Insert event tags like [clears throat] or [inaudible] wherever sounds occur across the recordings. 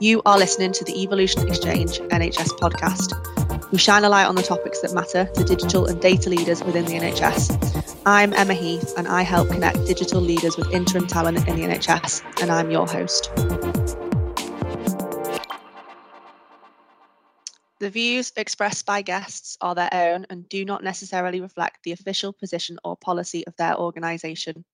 You are listening to the Evolution Exchange NHS podcast. We shine a light on the topics that matter to digital and data leaders within the NHS. I'm Emma Heath and I help connect digital leaders with interim talent in the NHS, and I'm your host. The views expressed by guests are their own and do not necessarily reflect the official position or policy of their organisation.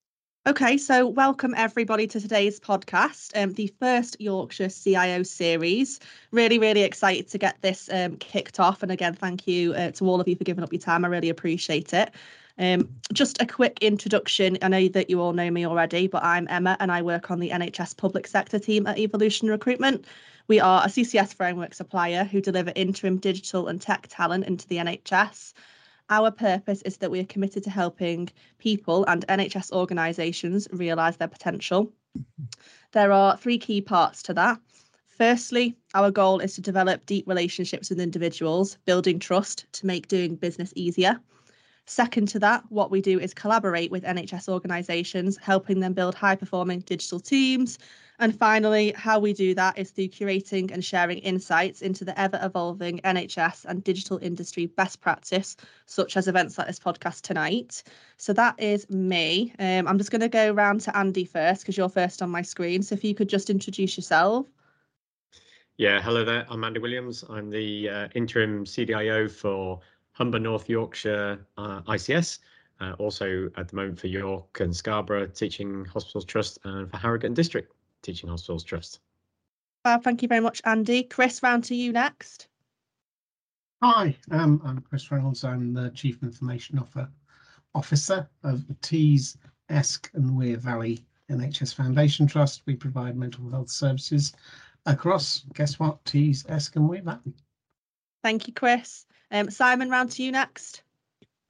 Okay, so welcome everybody to today's podcast, um, the first Yorkshire CIO series. Really, really excited to get this um, kicked off. And again, thank you uh, to all of you for giving up your time. I really appreciate it. Um, just a quick introduction. I know that you all know me already, but I'm Emma and I work on the NHS public sector team at Evolution Recruitment. We are a CCS framework supplier who deliver interim digital and tech talent into the NHS. Our purpose is that we are committed to helping people and NHS organisations realise their potential. There are three key parts to that. Firstly, our goal is to develop deep relationships with individuals, building trust to make doing business easier. Second to that, what we do is collaborate with NHS organisations, helping them build high performing digital teams and finally, how we do that is through curating and sharing insights into the ever evolving NHS and digital industry best practice, such as events like this podcast tonight. So that is me. Um, I'm just going to go around to Andy first because you're first on my screen. So if you could just introduce yourself. Yeah, hello there. I'm Andy Williams. I'm the uh, interim CDIO for Humber North Yorkshire uh, ICS. Uh, also at the moment for York and Scarborough Teaching Hospitals Trust and for Harrogate District. Teaching Hospitals Trust. Well, thank you very much, Andy. Chris, round to you next. Hi, um, I'm Chris Reynolds. I'm the Chief Information Officer of Tees, Esk and Wear Valley NHS Foundation Trust. We provide mental health services across, guess what, Tees, Esk and Wear Valley. Thank you, Chris. Um, Simon, round to you next.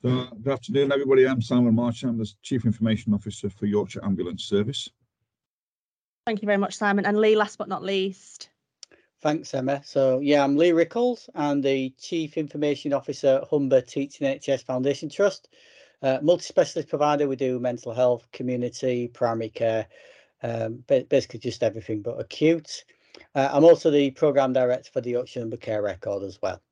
Uh, good afternoon, everybody. I'm Simon Marsh. I'm the Chief Information Officer for Yorkshire Ambulance Service. Thank you very much, Simon. And Lee, last but not least. Thanks, Emma. So, yeah, I'm Lee Rickles. I'm the Chief Information Officer at Humber Teaching NHS Foundation Trust. Uh, multi-specialist provider, we do mental health, community, primary care, um, basically just everything but acute. Uh, I'm also the Programme Director for the Yorkshire Humber Care Record as well.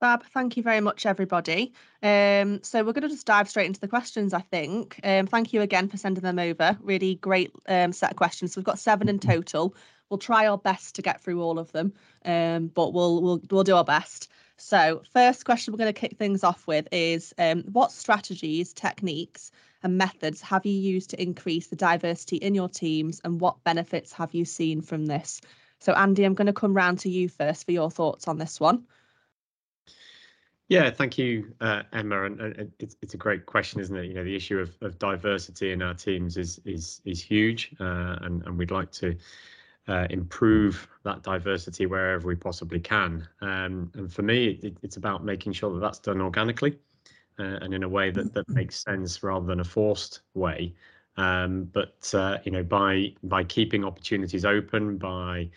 Fab, thank you very much, everybody. Um, so we're going to just dive straight into the questions, I think. Um, thank you again for sending them over. Really great um, set of questions. So we've got seven in total. We'll try our best to get through all of them, um, but we'll we'll we'll do our best. So first question we're going to kick things off with is um, what strategies, techniques, and methods have you used to increase the diversity in your teams, and what benefits have you seen from this? So Andy, I'm going to come round to you first for your thoughts on this one. Yeah, thank you, uh, Emma. And, and it's, it's, a great question, isn't it? You know, the issue of, of diversity in our teams is is is huge, uh, and and we'd like to uh, improve that diversity wherever we possibly can. Um, and for me, it, it's about making sure that that's done organically uh, and in a way that that makes sense rather than a forced way. Um, but uh, you know, by by keeping opportunities open, by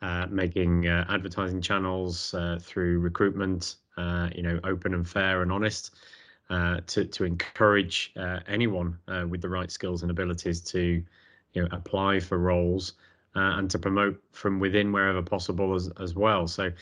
uh, making advertising channels through recruitment you know, open and fair and honest, uh, to to encourage uh, anyone uh, with the right skills and abilities to, you know, apply for roles uh, and to promote from within wherever possible as as well. So.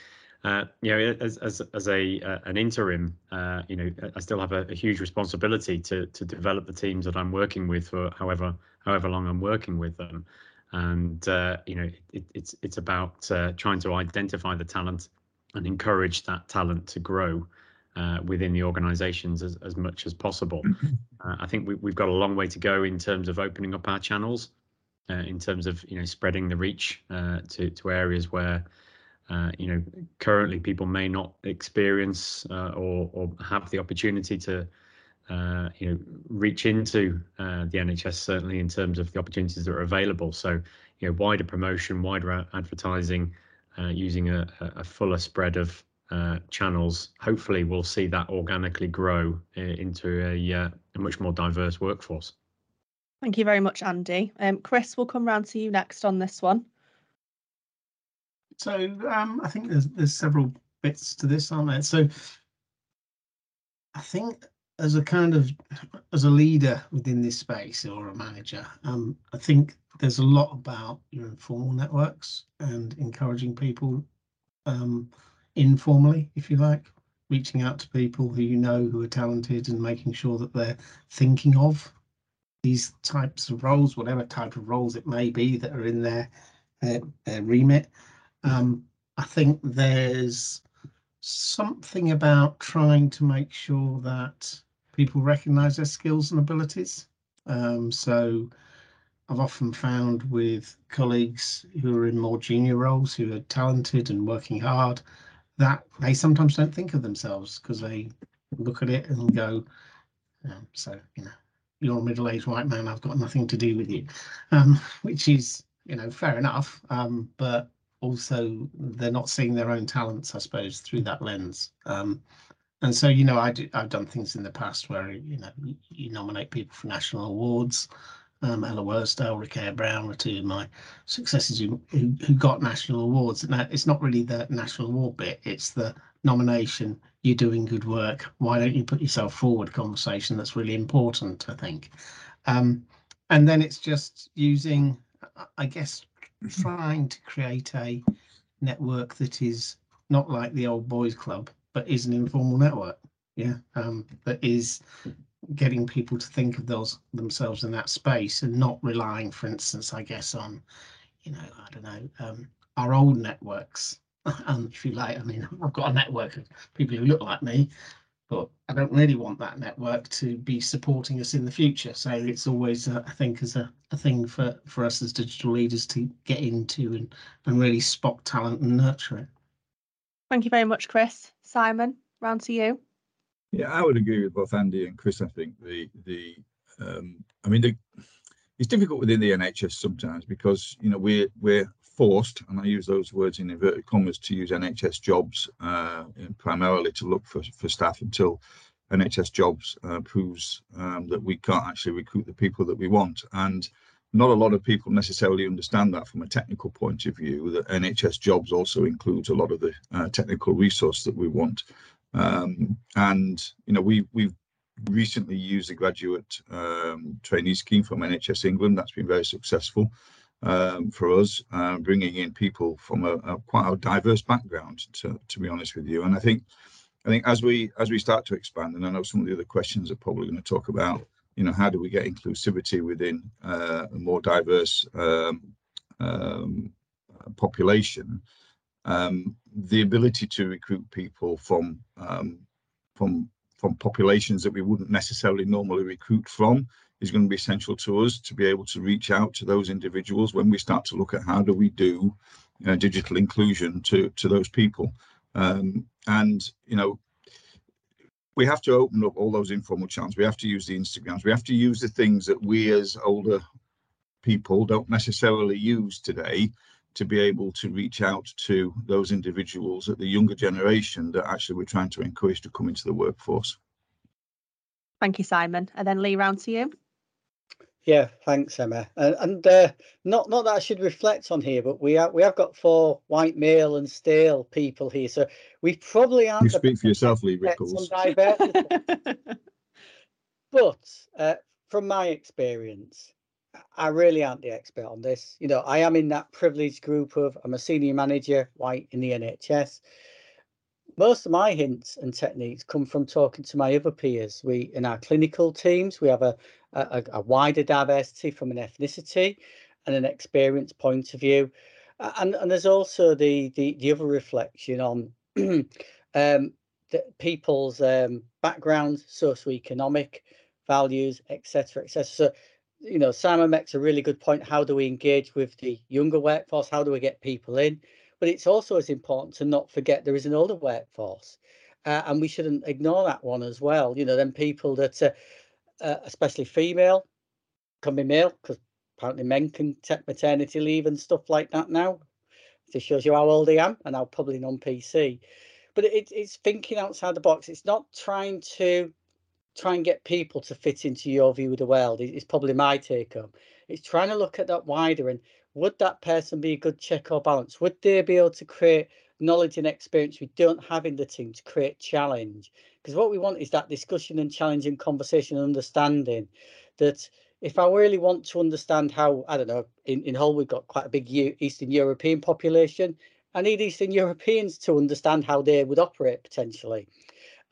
Uh, you know, as as as a uh, an interim, uh, you know, I still have a, a, huge responsibility to to develop the teams that I'm working with for however however long I'm working with them, and you know, it, it's it's about trying to identify the talent and encourage that talent to grow uh, within the organizations as, as much as possible. Uh, I think we, we've got a long way to go in terms of opening up our channels, uh, in terms of you know spreading the reach uh, to to areas where uh, you know currently people may not experience uh, or or have the opportunity to you know reach into the NHS certainly in terms of the opportunities that are available. So you know wider promotion, wider advertising uh, using a, a, fuller spread of uh, channels, hopefully we'll see that organically grow uh, into a, uh, a, much more diverse workforce. Thank you very much, Andy. Um, Chris, we'll come round to you next on this one. So um, I think there's there's several bits to this, aren't there? So I think as a kind of as a leader within this space or a manager, um, I think there's a lot about your informal networks and encouraging people um, informally, if you like, reaching out to people who you know who are talented and making sure that they're thinking of these types of roles, whatever type of roles it may be that are in their, their, their remit. Um, I think there's something about trying to make sure that people recognize their skills and abilities. Um, so I've often found with colleagues who are in more junior roles who are talented and working hard that they sometimes don't think of themselves because they look at it and go, um, so, you know, you're a middle-aged white man, I've got nothing to do with you, um, [laughs] which is, you know, fair enough. Um, but also they're not seeing their own talents, I suppose, through that lens. And so, you know, I do, I've done things in the past where, you know, you, nominate people for national awards. Um, Ella Worsdale, Rick Brown were two of my successes who, who, who got national awards. Now, it's not really the national award bit, it's the nomination, you're doing good work. Why don't you put yourself forward conversation that's really important, I think. Um, and then it's just using, I guess, trying to create a network that is not like the old boys club, but is an informal network. Yeah, um, that is getting people to think of those themselves in that space and not relying, for instance, I guess on, you know, I don't know, um, our old networks. and [laughs] if you like, I mean, [laughs] I've got a network of people who look like me, but I don't really want that network to be supporting us in the future. So it's always, uh, I think, as a, a thing for, for us as digital leaders to get into and, and really spot talent and nurture it. Thank you very much, Chris. Simon, round to you. Yeah, I would agree with both Andy and Chris. I think the the um, I mean the, it's difficult within the NHS sometimes because you know we're we're forced, and I use those words in inverted commas, to use NHS jobs uh, primarily to look for, for staff until NHS jobs uh, proves um, that we can't actually recruit the people that we want. And not a lot of people necessarily understand that from a technical point of view, that NHS jobs also includes a lot of the uh, technical resource that we want. Um, and, you know, we, we've recently used a graduate um, trainee scheme from NHS England. That's been very successful um, for us, uh, bringing in people from a, a, quite a diverse background. To, to be honest with you, and I think I think as we as we start to expand, and I know some of the other questions are probably going to talk about, you know, how do we get inclusivity within uh, a more diverse um, um, population? Um, the ability to recruit people from um, from from populations that we wouldn't necessarily normally recruit from is going to be essential to us to be able to reach out to those individuals when we start to look at how do we do uh, digital inclusion to to those people um, and you know we have to open up all those informal channels we have to use the instagrams we have to use the things that we as older people don't necessarily use today to be able to reach out to those individuals at the younger generation that actually we're trying to encourage to come into the workforce. Thank you, Simon. And then Lee, round to you. Yeah, thanks, Emma. And, and uh, not not that I should reflect on here, but we have we have got four white male and stale people here, so we probably aren't. You speak for yourself, Lee Rickles. but uh, from my experience, I really aren't the expert on this. You know, I am in that privileged group of I'm a senior manager, white in the NHS. Most of my hints and techniques come from talking to my other peers. We in our clinical teams, we have a a, a wider diversity from an ethnicity and an experience point of view. And, and there's also the, the, the other reflection on [clears throat] um, the people's um, backgrounds, socioeconomic values, etc., etc. So, you know, Simon makes a really good point. How do we engage with the younger workforce? How do we get people in? But it's also as important to not forget there is an older workforce, uh, and we shouldn't ignore that one as well. You know, then people that uh, uh, especially female, can be male because apparently men can take maternity leave and stuff like that now. This shows you how old I am and how probably non PC. But it, it's thinking outside the box. It's not trying to try and get people to fit into your view of the world. It's probably my take home. It's trying to look at that wider and would that person be a good check or balance? Would they be able to create knowledge and experience we don't have in the team to create challenge? Because what we want is that discussion and challenging conversation and understanding that if I really want to understand how, I don't know, in, in Hull, we've got quite a big Eastern European population. I need Eastern [laughs] Europeans to understand how they would operate potentially,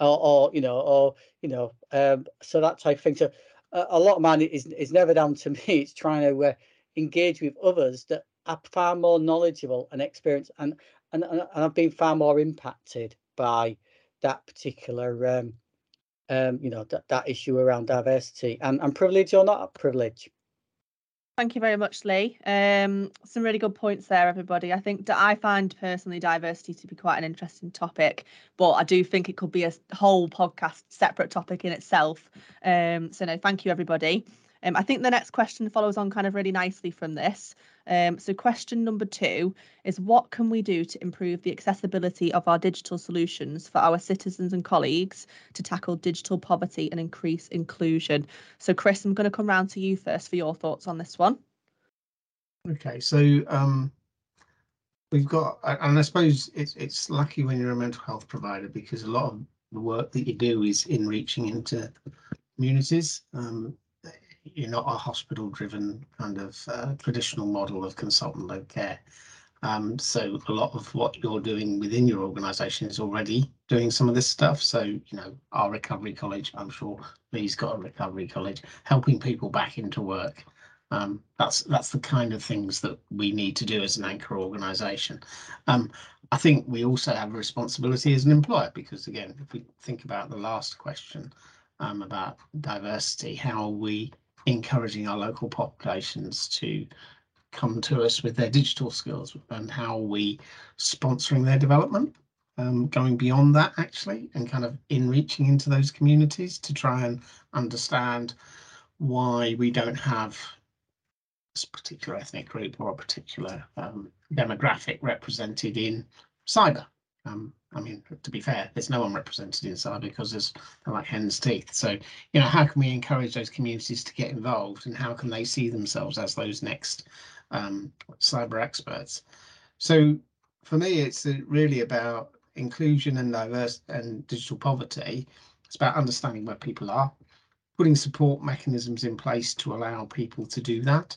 or, or you know, or you know, um, so that type of thing. So a, a lot of mine is is never down to [laughs] me. It's trying to uh, engage with others that are far more knowledgeable and experienced, and and and I've been far more impacted by that particular um, um, you know, that, that issue around diversity and, and privilege or not privilege. Thank you very much, Lee. Um, some really good points there, everybody. I think I find personally diversity to be quite an interesting topic, but I do think it could be a whole podcast separate topic in itself. Um, so no, thank you, everybody. Um, I think the next question follows on kind of really nicely from this. Um, so question number two is what can we do to improve the accessibility of our digital solutions for our citizens and colleagues to tackle digital poverty and increase inclusion? So Chris, I'm going to come round to you first for your thoughts on this one. Okay, so um, we've got, and I suppose it's it's lucky when you're a mental health provider because a lot of the work that you do is in reaching into communities. Um, you're not a hospital driven kind of uh, traditional model of consultant led care. Um, so a lot of what you're doing within your organization is already doing some of this stuff. So, you know, our recovery college, I'm sure Lee's got a recovery college, helping people back into work. Um, that's that's the kind of things that we need to do as an anchor organization. Um, I think we also have a responsibility as an employer because again, if we think about the last question um, about diversity, how we encouraging our local populations to come to us with their digital skills and how we sponsoring their development um, going beyond that actually and kind of in reaching into those communities to try and understand why we don't have this particular ethnic group or a particular um, demographic represented in cyber. Um, I mean, to be fair, there's no one represented inside because there's like hen's teeth. So, you know, how can we encourage those communities to get involved and how can they see themselves as those next um, cyber experts? So for me, it's really about inclusion and diverse and digital poverty. It's about understanding where people are, putting support mechanisms in place to allow people to do that,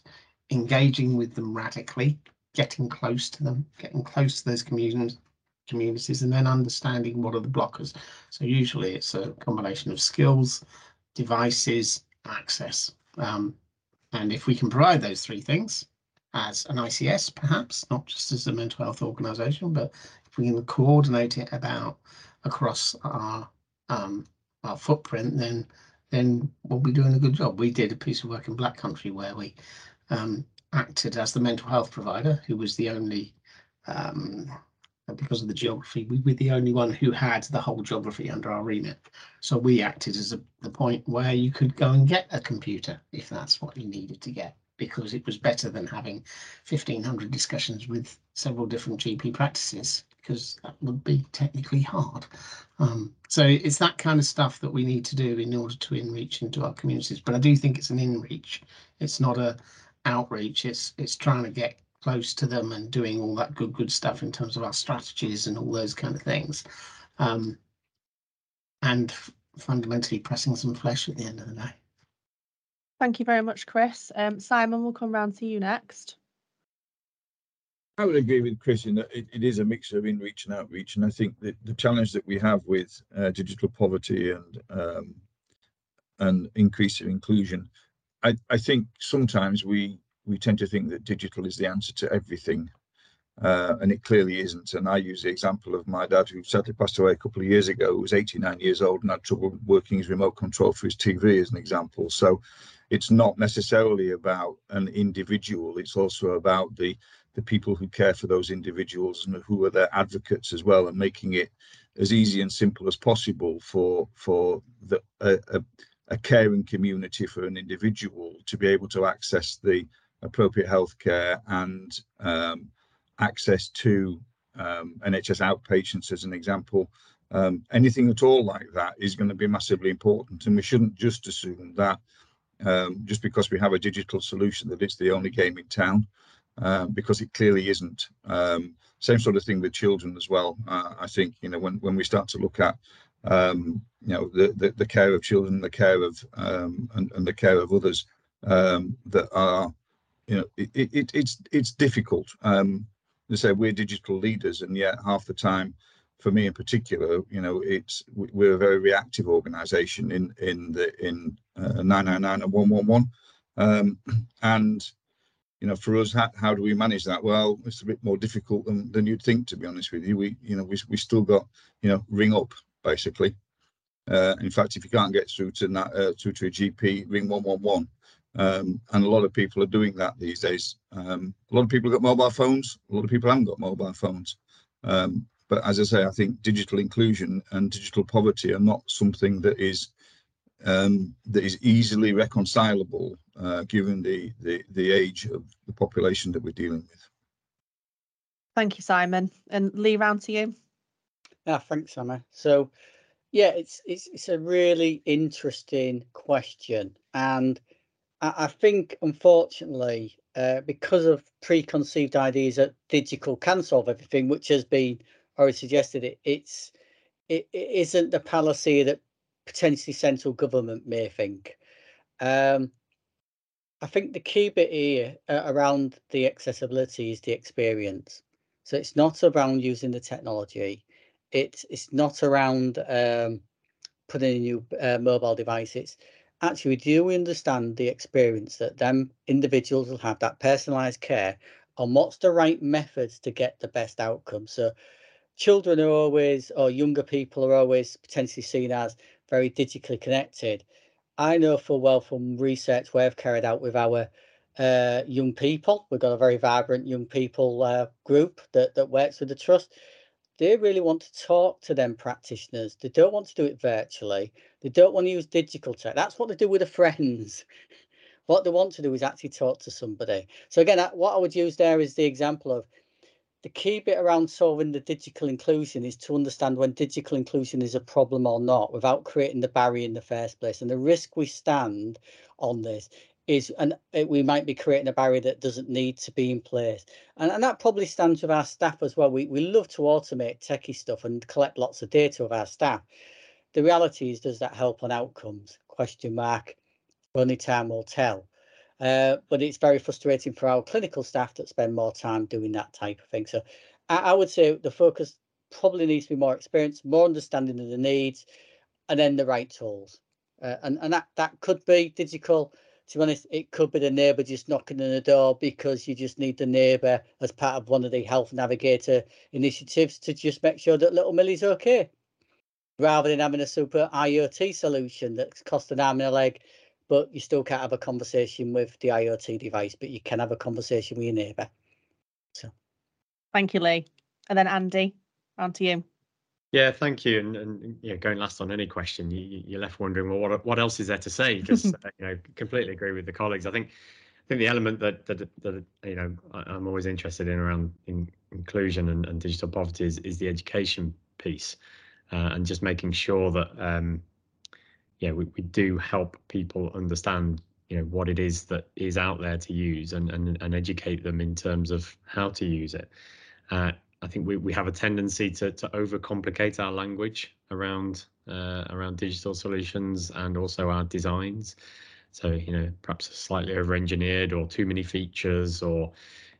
engaging with them radically, getting close to them, getting close to those communities communities and then understanding what are the blockers. So usually it's a combination of skills, devices, access. Um, and if we can provide those three things as an ICS, perhaps, not just as a mental health organisation, but if we can coordinate it about across our um, our footprint, then then we'll be doing a good job. We did a piece of work in Black Country where we um, acted as the mental health provider, who was the only um, because of the geography, we were the only one who had the whole geography under our remit. So we acted as a, the point where you could go and get a computer if that's what you needed to get, because it was better than having 1500 discussions with several different GP practices, because that would be technically hard. Um, so it's that kind of stuff that we need to do in order to in-reach into our communities. But I do think it's an in-reach. It's not a outreach. It's it's trying to get close to them and doing all that good good stuff in terms of our strategies and all those kind of things. Um, and fundamentally pressing some flesh at the end of the day. Thank you very much chris. Um, simon will come round to you next. I would agree with Chris in that it, it is a mix of in-reach and outreach, and I think that the challenge that we have with uh, digital poverty and um, and increase of inclusion, I, I think sometimes we we tend to think that digital is the answer to everything. Uh, and it clearly isn't. And I use the example of my dad, who sadly passed away a couple of years ago, who was 89 years old and had trouble working his remote control for his TV, as an example. So it's not necessarily about an individual, it's also about the the people who care for those individuals and who are their advocates as well, and making it as easy and simple as possible for for the a, a, a caring community for an individual to be able to access the appropriate healthcare and um, access to um, NHS outpatients, as an example. Um, anything at all like that is going to be massively important, and we shouldn't just assume that um, just because we have a digital solution that it's the only game in town, uh, because it clearly isn't. Um, same sort of thing with children as well. Uh, I think you know when when we start to look at um, you know, the, the, the care of children, the care of and, and the care of others that are, you know, it, it, it's it's difficult. Um, I say we're digital leaders, and yet half the time, for me in particular, you know, it's we're a very reactive organisation in in the in uh, 999 and 111, um, and you know, for us, how, how do we manage that? Well, it's a bit more difficult than, than you'd think, to be honest with you. We, you know, we, we still got, you know, ring up basically. Uh, in fact, if you can't get through to uh, through to a GP, ring 111. Um, and a lot of people are doing that these days. Um, a lot of people have got mobile phones. A lot of people haven't got mobile phones. Um, but as I say, I think digital inclusion and digital poverty are not something that is um, that is easily reconcilable uh, given the, the the age of the population that we're dealing with. Thank you, Simon. And Lee, round to you. Yeah, thanks, Emma. So, yeah, it's it's it's a really interesting question, and I, think unfortunately, uh, because of preconceived ideas that digital can solve everything, which has been already suggested, it it's it, it isn't the policy that potentially central government may think. Um, I think the key bit here uh, around the accessibility is the experience. So it's not around using the technology it's it's not around um, putting in new uh, mobile devices. Actually, do we understand the experience that them individuals will have that personalized care on what's the right methods to get the best outcome? So, children are always, or younger people are always potentially seen as very digitally connected. I know full well from research we've carried out with our uh, young people. We've got a very vibrant young people uh, group that, that works with the trust they really want to talk to them practitioners. They don't want to do it virtually. They don't want to use digital tech. That's what they do with their friends. [laughs] what they want to do is actually talk to somebody. So again, what I would use there is the example of the key bit around solving the digital inclusion is to understand when digital inclusion is a problem or not without creating the barrier in the first place. And the risk we stand on this is and we might be creating a barrier that doesn't need to be in place. And, and that probably stands with our staff as well. We, we love to automate techie stuff and collect lots of data of our staff. The reality is does that help on outcomes? Question mark. Only time will tell. Uh, but it's very frustrating for our clinical staff that spend more time doing that type of thing. So I, I would say the focus probably needs to be more experience more understanding of the needs and then the right tools. Uh, and and that that could be digital to be honest, it could be the neighbour just knocking on the door because you just need the neighbour as part of one of the health navigator initiatives to just make sure that little Millie's okay. Rather than having a super IoT solution that's cost an arm and a leg, but you still can't have a conversation with the IoT device, but you can have a conversation with your neighbour. So thank you, Lee. And then Andy, on to you. Yeah, thank you. And, and yeah, going last on any question, you, you're left wondering, well, what what else is there to say? [laughs] Because uh, you know, completely agree with the colleagues. I think I think the element that that, that you know I, am always interested in around in inclusion and, and digital poverty is is the education piece, uh, and just making sure that um, yeah, we, we do help people understand you know what it is that is out there to use and and, and educate them in terms of how to use it. Uh, I think we, we have a tendency to to overcomplicate our language around uh, around digital solutions and also our designs. So you know perhaps slightly over-engineered or too many features or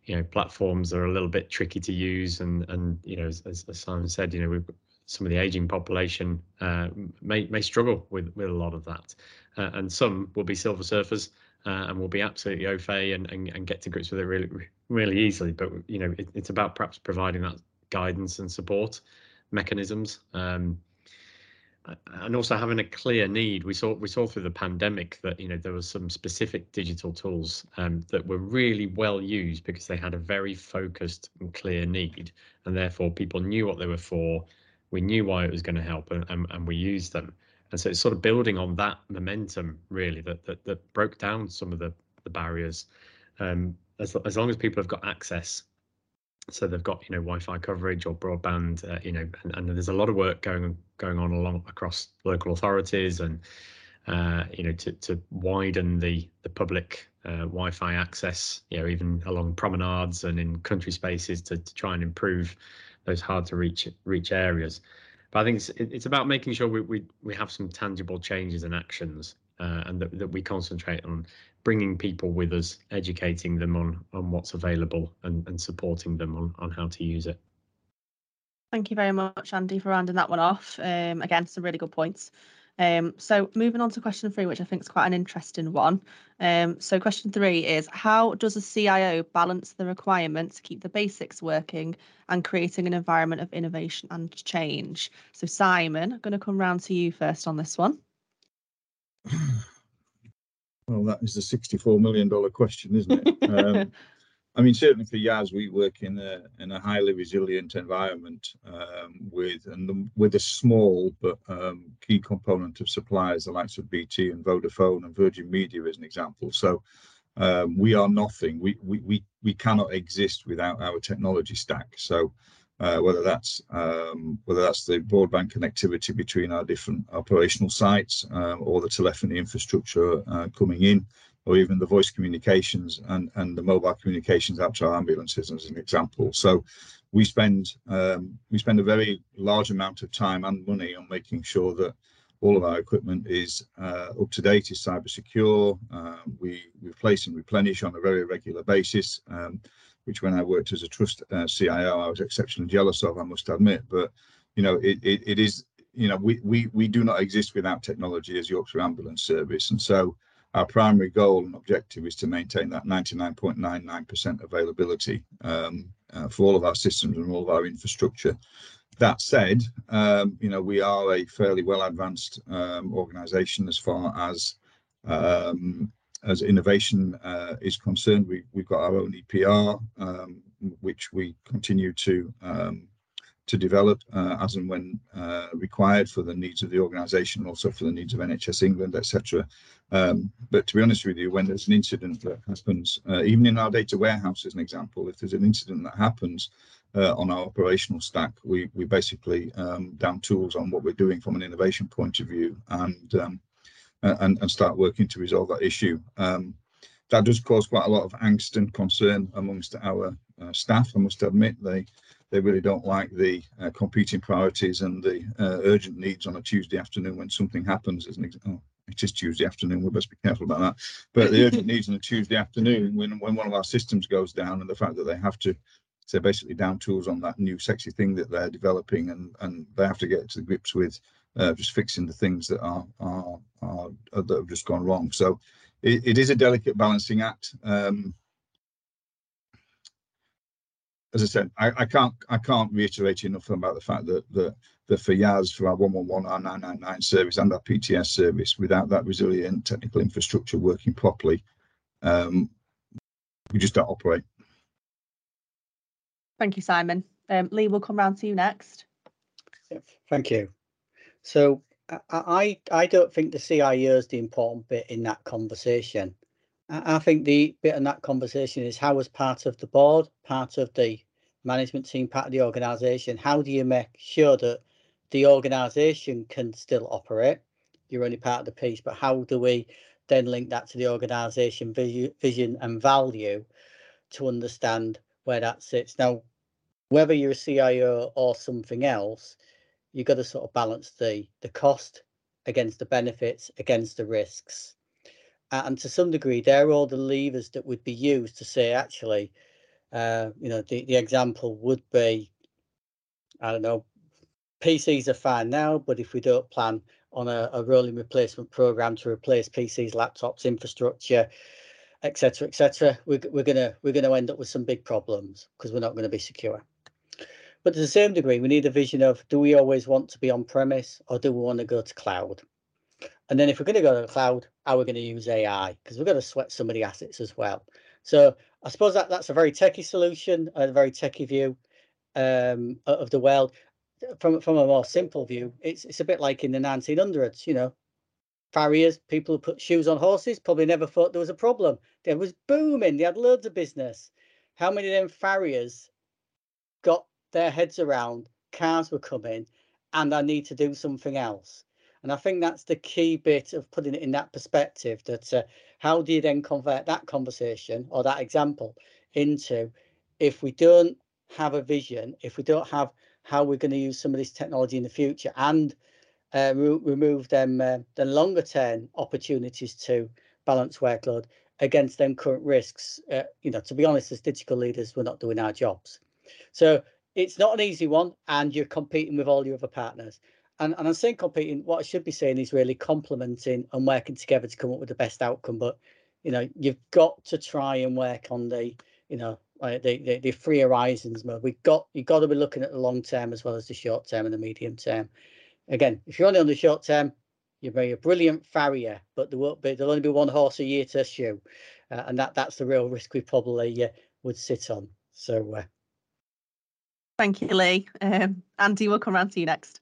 you know platforms are a little bit tricky to use and and you know as, as Simon said you know we've some of the aging population uh, may may struggle with with a lot of that, uh, and some will be silver surfers uh, and will be absolutely au fait and, and, and get to grips with it really really easily. But you know, it, it's about perhaps providing that guidance and support mechanisms. Um, and also having a clear need. We saw we saw through the pandemic that you know there was some specific digital tools um, that were really well used because they had a very focused and clear need, and therefore people knew what they were for. We knew why it was going to help, and, and, and we used them and so it's sort of building on that momentum really that that, that broke down some of the the barriers. Um, as, as long as people have got access so they've got you know Wi-Fi coverage or broadband uh, you know and, and, there's a lot of work going going on along across local authorities and uh, you know to to widen the the public uh, Wi-Fi access you know even along promenades and in country spaces to, to try and improve those hard to reach reach areas but I think it's it's about making sure we we, we have some tangible changes and actions, uh, and that, that we concentrate on bringing people with us, educating them on on what's available, and and supporting them on on how to use it. Thank you very much, Andy, for rounding that one off. Um, again, some really good points. Um, so moving on to question three, which I think is quite an interesting one. Um, so question three is, how does a CIO balance the requirement to keep the basics working and creating an environment of innovation and change? So Simon, I'm going to come round to you first on this one. [clears throat] Well, that is the $64 million question, isn't it? [laughs] Um, I mean, certainly for YAS, we work in a in a highly resilient environment um, with and with a small but um, key component of suppliers, the likes of BT and Vodafone and Virgin Media, as an example. So um, we are nothing. We, we we we cannot exist without our technology stack. So uh, whether that's um, whether that's the broadband connectivity between our different operational sites uh, or the telephony infrastructure uh, coming in or even the voice communications and, and the mobile communications out to our ambulances as an example. So we spend um, we spend a very large amount of time and money on making sure that all of our equipment is uh, up to date, is cyber secure. Uh, we replace and replenish on a very regular basis, um, which when I worked as a trust uh, CIO, I was exceptionally jealous of, I must admit. But you know, it, it, it is you know we, we we do not exist without technology as Yorkshire Ambulance Service, and so our primary goal and objective is to maintain that 99.99% availability um, uh, for all of our systems and all of our infrastructure. That said, um, you know, we are a fairly well advanced um, organization as far as um, as innovation uh, is concerned. We, we've got our own EPR, um, which we continue to um, to develop uh, as and when uh, required for the needs of the organisation, also for the needs of NHS England, etc. Um, but to be honest with you, when there's an incident that happens, uh, even in our data warehouse as an example, if there's an incident that happens uh, on our operational stack, we we basically um, down tools on what we're doing from an innovation point of view and um, and, and start working to resolve that issue. Um, that does cause quite a lot of angst and concern amongst our uh, staff. I must admit they they really don't like the uh, competing priorities and the uh, urgent needs on a Tuesday afternoon when something happens. As an example, oh, it is Tuesday afternoon. We best be careful about that. But the urgent needs on a Tuesday afternoon when when one of our systems goes down, and the fact that they have to so basically down tools on that new sexy thing that they're developing, and and they have to get to grips with uh, just fixing the things that are, are, are that have just gone wrong. So it, it is a delicate balancing act. Um, as I said, I, I, can't I can't reiterate enough about the fact that that that for YAS, for our 111, our 999 service and our PTS service, without that resilient technical infrastructure working properly, um, we just don't operate. Thank you, Simon. Um, Lee, we'll come round to you next. Thank you. So I I don't think the CIO is the important bit in that conversation. I think the bit in that conversation is how, as part of the board, part of the management team, part of the organisation, how do you make sure that the organisation can still operate? You're only part of the piece, but how do we then link that to the organisation vision and value to understand where that sits? Now, whether you're a CIO or something else, you've got to sort of balance the the cost against the benefits against the risks and to some degree, they're all the levers that would be used to say, actually, uh, you know, the, the example would be, I don't know, PCs are fine now, but if we don't plan on a, a rolling replacement program to replace PCs, laptops, infrastructure, etc., etc., we're, we're gonna we're gonna end up with some big problems because we're not going to be secure. But to the same degree, we need a vision of: do we always want to be on premise, or do we want to go to cloud? And then if we're going to go to the cloud, how we're going to use AI because we're going to sweat some of the assets as well. So I suppose that that's a very techie solution, a very techie view um, of the world. From from a more simple view, it's it's a bit like in the 1900s. You know, farriers, people who put shoes on horses, probably never thought there was a problem. There was booming. They had loads of business. How many of them farriers got their heads around cars were coming and I need to do something else? And I think that's the key bit of putting it in that perspective that uh, how do you then convert that conversation or that example into if we don't have a vision, if we don't have how we're going to use some of this technology in the future and uh, re- remove them uh, the longer term opportunities to balance workload against them current risks. Uh, you know, to be honest, as digital leaders, we're not doing our jobs. So it's not an easy one, and you're competing with all your other partners. And, and I'm saying competing, what I should be saying is really complementing and working together to come up with the best outcome. But you know, you've got to try and work on the, you know, like the, the, the three horizons mode. We've got you've got to be looking at the long term as well as the short term and the medium term. Again, if you're only on the short term, you're a brilliant farrier, but there won't be there'll only be one horse a year to shoe, uh, and that that's the real risk we probably uh, would sit on. So, uh, thank you, Lee. Um, Andy, we'll come round to you next.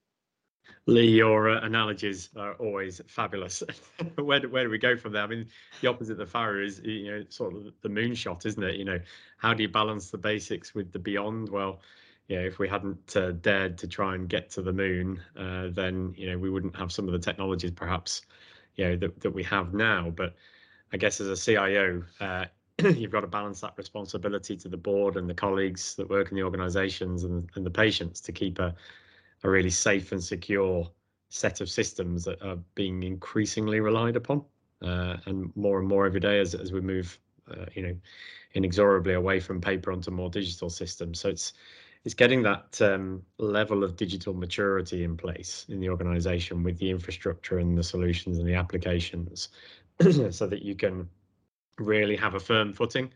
Lee, your uh, analogies are always fabulous. [laughs] where, do, where do we go from there? I mean, the opposite of the farrier is, you know, sort of the moonshot, isn't it? You know, how do you balance the basics with the beyond? Well, you know, if we hadn't uh, dared to try and get to the moon, uh, then you know we wouldn't have some of the technologies perhaps, you know, that that we have now. But I guess as a CIO, uh, [clears throat] you've got to balance that responsibility to the board and the colleagues that work in the organisations and, and the patients to keep a a really safe and secure set of systems that are being increasingly relied upon uh, and more and more every day as, as we move uh, you know inexorably away from paper onto more digital systems. So it's it's getting that um, level of digital maturity in place in the organization with the infrastructure and the solutions and the applications [clears throat] so that you can really have a firm footing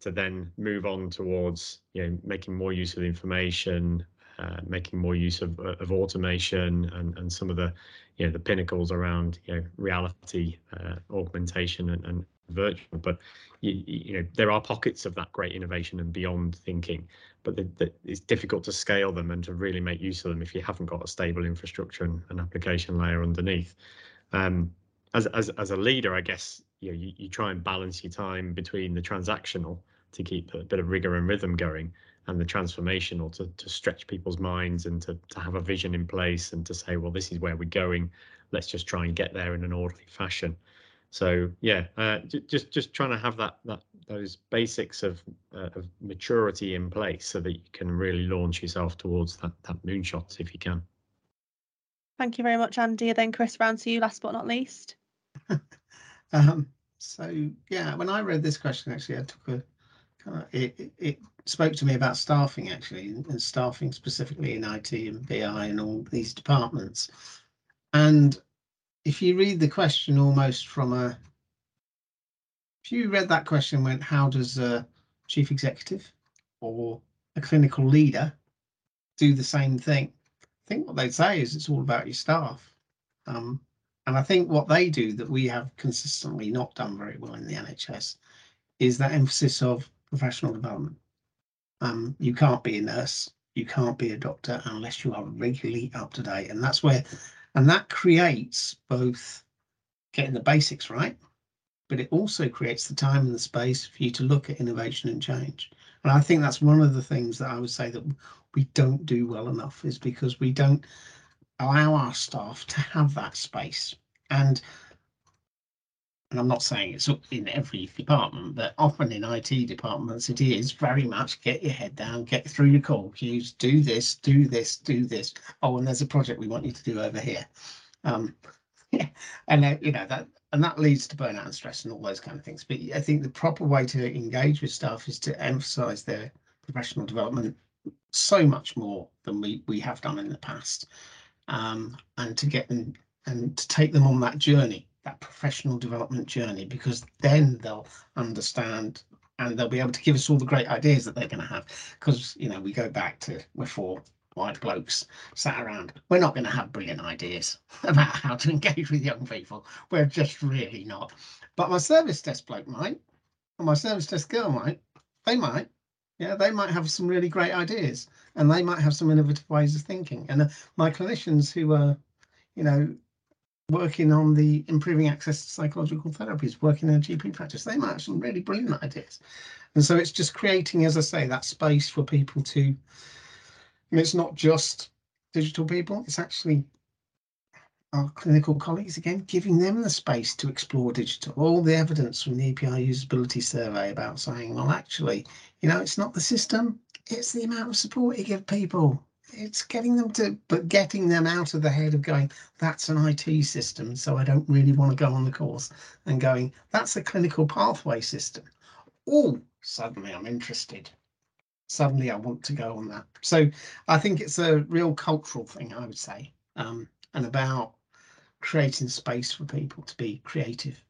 to then move on towards you know making more use of the information uh, making more use of, of automation and, and some of the you know the pinnacles around you know reality uh, augmentation and, and virtual. But you, you know there are pockets of that great innovation and beyond thinking but the, the, it's difficult to scale them and to really make use of them if you haven't got a stable infrastructure and an application layer underneath. Um, as, as as a leader i guess you, know, you you try and balance your time between the transactional to keep a bit of rigor and rhythm going and the transformational to, to stretch people's minds and to, to have a vision in place and to say, well, this is where we're going. Let's just try and get there in an orderly fashion. So yeah, uh, just just trying to have that that those basics of uh, of maturity in place so that you can really launch yourself towards that that moonshot if you can. Thank you very much, Andy. And Then Chris, round to you, last but not least. [laughs] um, so yeah, when I read this question, actually, I took a kind it, it spoke to me about staffing actually, and staffing specifically in IT and BI and all these departments. And if you read the question almost from a, if you read that question, went, how does a chief executive or a clinical leader do the same thing? I think what they'd say is it's all about your staff. Um, and I think what they do that we have consistently not done very well in the NHS is that emphasis of professional development. Um, you can't be a nurse, you can't be a doctor unless you are regularly up to date. And that's where, and that creates both getting the basics right, but it also creates the time and the space for you to look at innovation and change. And I think that's one of the things that I would say that we don't do well enough is because we don't allow our staff to have that space. And and I'm not saying it's in every department, but often in IT departments, it is very much get your head down, get through your call queues, do this, do this, do this. Oh, and there's a project we want you to do over here. Um, [laughs] yeah, and uh, you know that, and that leads to burnout and stress and all those kind of things. But I think the proper way to engage with staff is to emphasise their professional development so much more than we we have done in the past, um, and to get them and to take them on that journey that professional development journey because then they'll understand and they'll be able to give us all the great ideas that they're going to have. Because you know we go back to we're four white blokes sat around. We're not going to have brilliant ideas [laughs] about how to engage with young people. We're just really not. But my service desk bloke might or my service desk girl might they might yeah they might have some really great ideas and they might have some innovative ways of thinking. And uh, my clinicians who are you know working on the improving access to psychological therapies, working in a GP practice, they might have some really brilliant ideas. And so it's just creating, as I say, that space for people to, and it's not just digital people, it's actually our clinical colleagues again, giving them the space to explore digital. All the evidence from the EPR usability survey about saying, well, actually, you know, it's not the system, it's the amount of support you give people. It's getting them to, but getting them out of the head of going, that's an IT system, so I don't really want to go on the course, and going, that's a clinical pathway system. Oh, suddenly I'm interested. Suddenly I want to go on that. So I think it's a real cultural thing, I would say, um, and about creating space for people to be creative.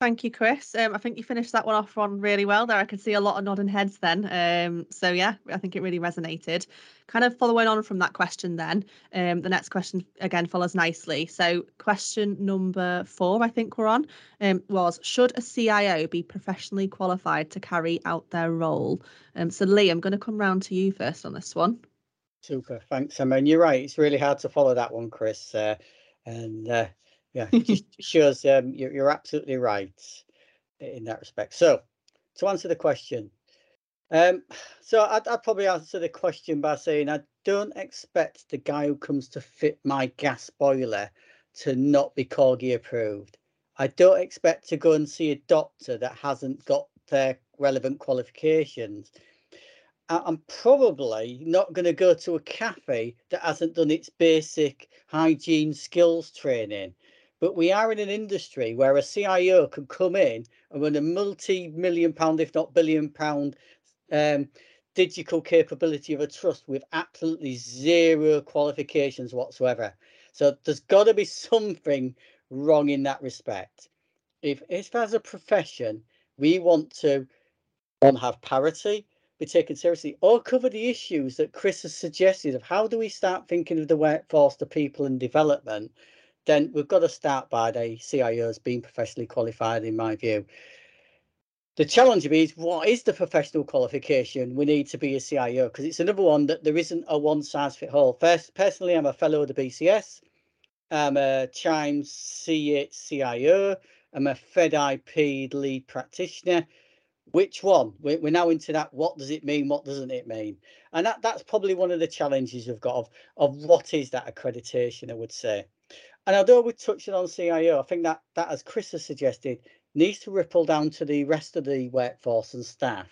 Thank you, Chris. Um, I think you finished that one off on really well there. I could see a lot of nodding heads then. Um, so yeah, I think it really resonated. Kind of following on from that question then, um, the next question again follows nicely. So question number four, I think we're on, um, was should a CIO be professionally qualified to carry out their role? Um, so Lee, I'm going to come round to you first on this one. Super, thanks, Emma. And you're right, it's really hard to follow that one, Chris. Uh, and uh, yeah, it [laughs] just shows um, you're, you're absolutely right in that respect. So, to answer the question, um, so I'd, I'd probably answer the question by saying I don't expect the guy who comes to fit my gas boiler to not be Corgi approved. I don't expect to go and see a doctor that hasn't got their relevant qualifications. I'm probably not going to go to a cafe that hasn't done its basic hygiene skills training but we are in an industry where a CIO can come in and run a multi-million pound, if not billion pound, um, digital capability of a trust with absolutely zero qualifications whatsoever. So there's got to be something wrong in that respect. If, if as a profession we want to one have parity, be taken seriously, or cover the issues that Chris has suggested of how do we start thinking of the workforce, the people, and development then we've got to start by the CIOs being professionally qualified, in my view. The challenge is what is the professional qualification we need to be a CIO? Because it's another one that there isn't a one size fit all. First, personally, I'm a fellow of the BCS. I'm a Chimes C8 CIO. I'm a Fed IP lead practitioner. Which one? We're, we're now into that. What does it mean? What doesn't it mean? And that, that's probably one of the challenges we've got of, of what is that accreditation, I would say. And although we're touching on CIO, I think that that, as Chris has suggested, needs to ripple down to the rest of the workforce and staff.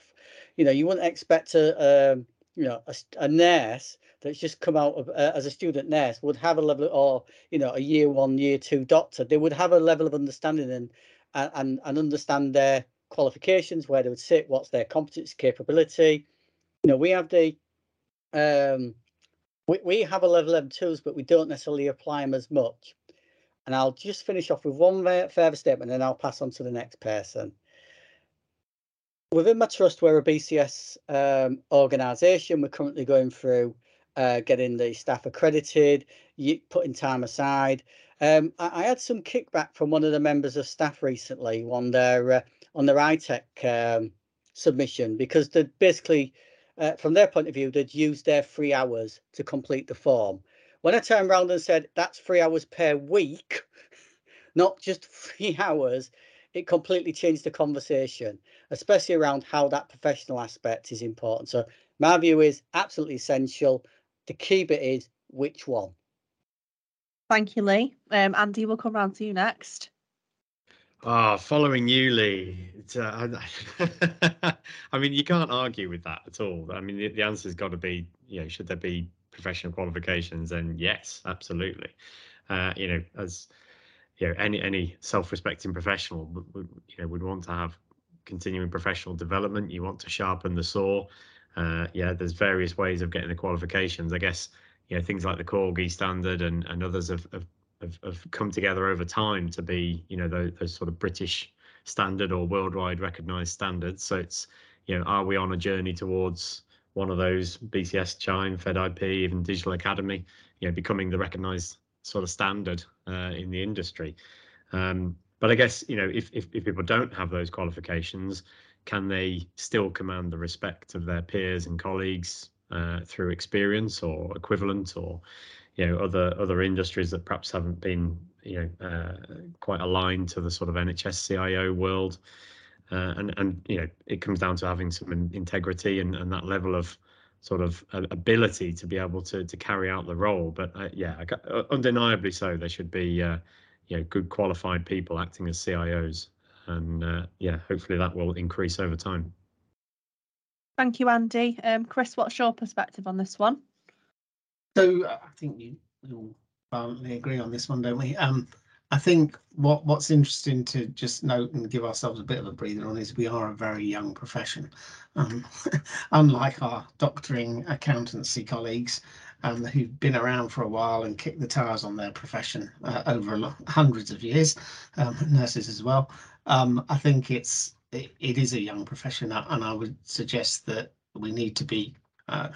You know, you wouldn't expect a, um, you know, a, a, nurse that's just come out of, uh, as a student nurse would have a level, or you know, a year one, year two doctor. They would have a level of understanding and and and understand their qualifications, where they would sit, what's their competence, capability. You know, we have the um, we, we have a level of tools, but we don't necessarily apply them as much. And I'll just finish off with one further statement and I'll pass on to the next person. Within my trust, we're a BCS um, organisation. We're currently going through uh, getting the staff accredited, putting time aside. Um, I, I, had some kickback from one of the members of staff recently on their uh, on their ITEC um, submission because they basically, uh, from their point of view, they'd used their three hours to complete the form. When I turned around and said that's three hours per week, [laughs] not just three [laughs] hours, it completely changed the conversation, especially around how that professional aspect is important. So my view is absolutely essential. The key bit is which one. Thank you, Lee. Um, Andy, we'll come round to you next. Ah, oh, following you, Lee. Uh, [laughs] I mean, you can't argue with that at all. I mean, the, the answer's got to be, you know, should there be professional qualifications, then yes, absolutely. Uh, you know, as you know, any any self-respecting professional, would, you know, would want to have continuing professional development. You want to sharpen the saw. Uh, yeah, there's various ways of getting the qualifications. I guess you know things like the Corgi standard and and others have have, have, have come together over time to be you know those, those sort of British standard or worldwide recognized standards. So it's you know, are we on a journey towards one of those BCS, Chime, Fed IP, even Digital Academy, you know, becoming the recognised sort of standard uh, in the industry. Um, but I guess you know, if, if if people don't have those qualifications, can they still command the respect of their peers and colleagues uh, through experience or equivalent, or you know, other other industries that perhaps haven't been you know uh, quite aligned to the sort of NHS CIO world? Uh, and and you know it comes down to having some integrity and, and that level of sort of ability to be able to to carry out the role. But uh, yeah, uh, undeniably so. There should be uh, you know good qualified people acting as CIOs, and uh, yeah, hopefully that will increase over time. Thank you, Andy. Um, Chris, what's your perspective on this one? So I think you we all violently agree on this one, don't we? Um, I think what what's interesting to just note and give ourselves a bit of a breather on is we are a very young profession. Um, [laughs] unlike our doctoring accountancy colleagues um, who've been around for a while and kicked the tires on their profession uh, over hundreds of years, um, [laughs] nurses as well. Um, I think it's it, it is a young profession, and I would suggest that we need to be uh,